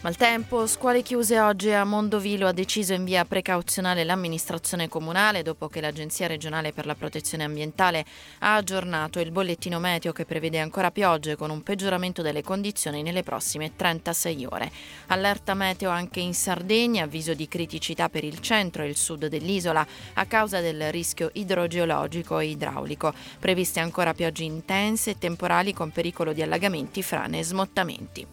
Maltempo, scuole chiuse oggi a Mondovilo ha deciso in via precauzionale l'amministrazione comunale dopo che l'Agenzia regionale per la protezione ambientale ha aggiornato il bollettino meteo che prevede ancora piogge con un peggioramento delle condizioni nelle prossime 36 ore. Allerta meteo anche in Sardegna, avviso di criticità per il centro e il sud dell'isola a causa del rischio idrogeologico e idraulico. Previste ancora piogge intense e temporali con pericolo di allagamenti, frane e smottamenti.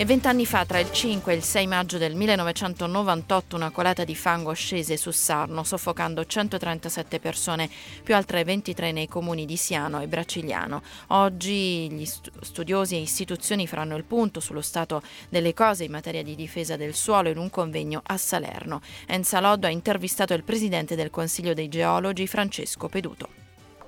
E vent'anni fa, tra il 5 e il 6 maggio del 1998, una colata di fango scese su Sarno, soffocando 137 persone, più altre 23 nei comuni di Siano e Bracigliano. Oggi gli studiosi e istituzioni faranno il punto sullo stato delle cose in materia di difesa del suolo in un convegno a Salerno. Enza Loddo ha intervistato il presidente del Consiglio dei Geologi, Francesco Peduto.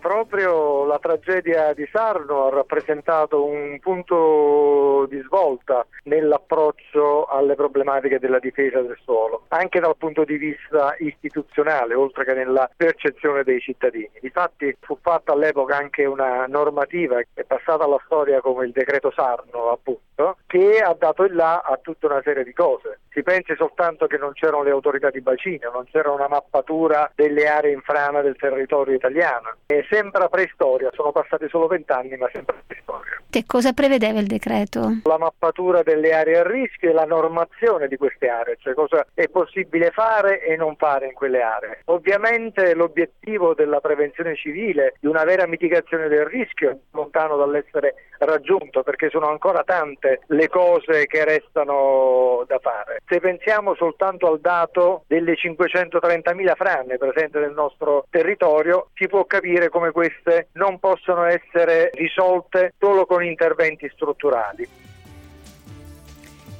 Proprio la tragedia di Sarno ha rappresentato un punto di svolta nell'approccio alle problematiche della difesa del suolo, anche dal punto di vista istituzionale, oltre che nella percezione dei cittadini. Difatti fu fatta all'epoca anche una normativa che è passata alla storia come il decreto Sarno, appunto, che ha dato il là a tutta una serie di cose. Si pensi soltanto che non c'erano le autorità di bacino, non c'era una mappatura delle aree in frana del territorio italiano. E sembra preistoria, sono passati solo vent'anni ma sembra preistoria. Che cosa prevedeva il decreto? La mappatura delle aree a rischio e la normazione di queste aree, cioè cosa è possibile fare e non fare in quelle aree. Ovviamente l'obiettivo della prevenzione civile, di una vera mitigazione del rischio, è lontano dall'essere raggiunto perché sono ancora tante le cose che restano da fare. Se pensiamo soltanto al dato delle 530.000 frane presenti nel nostro territorio, si può capire come queste non possono essere risolte solo con interventi strutturali.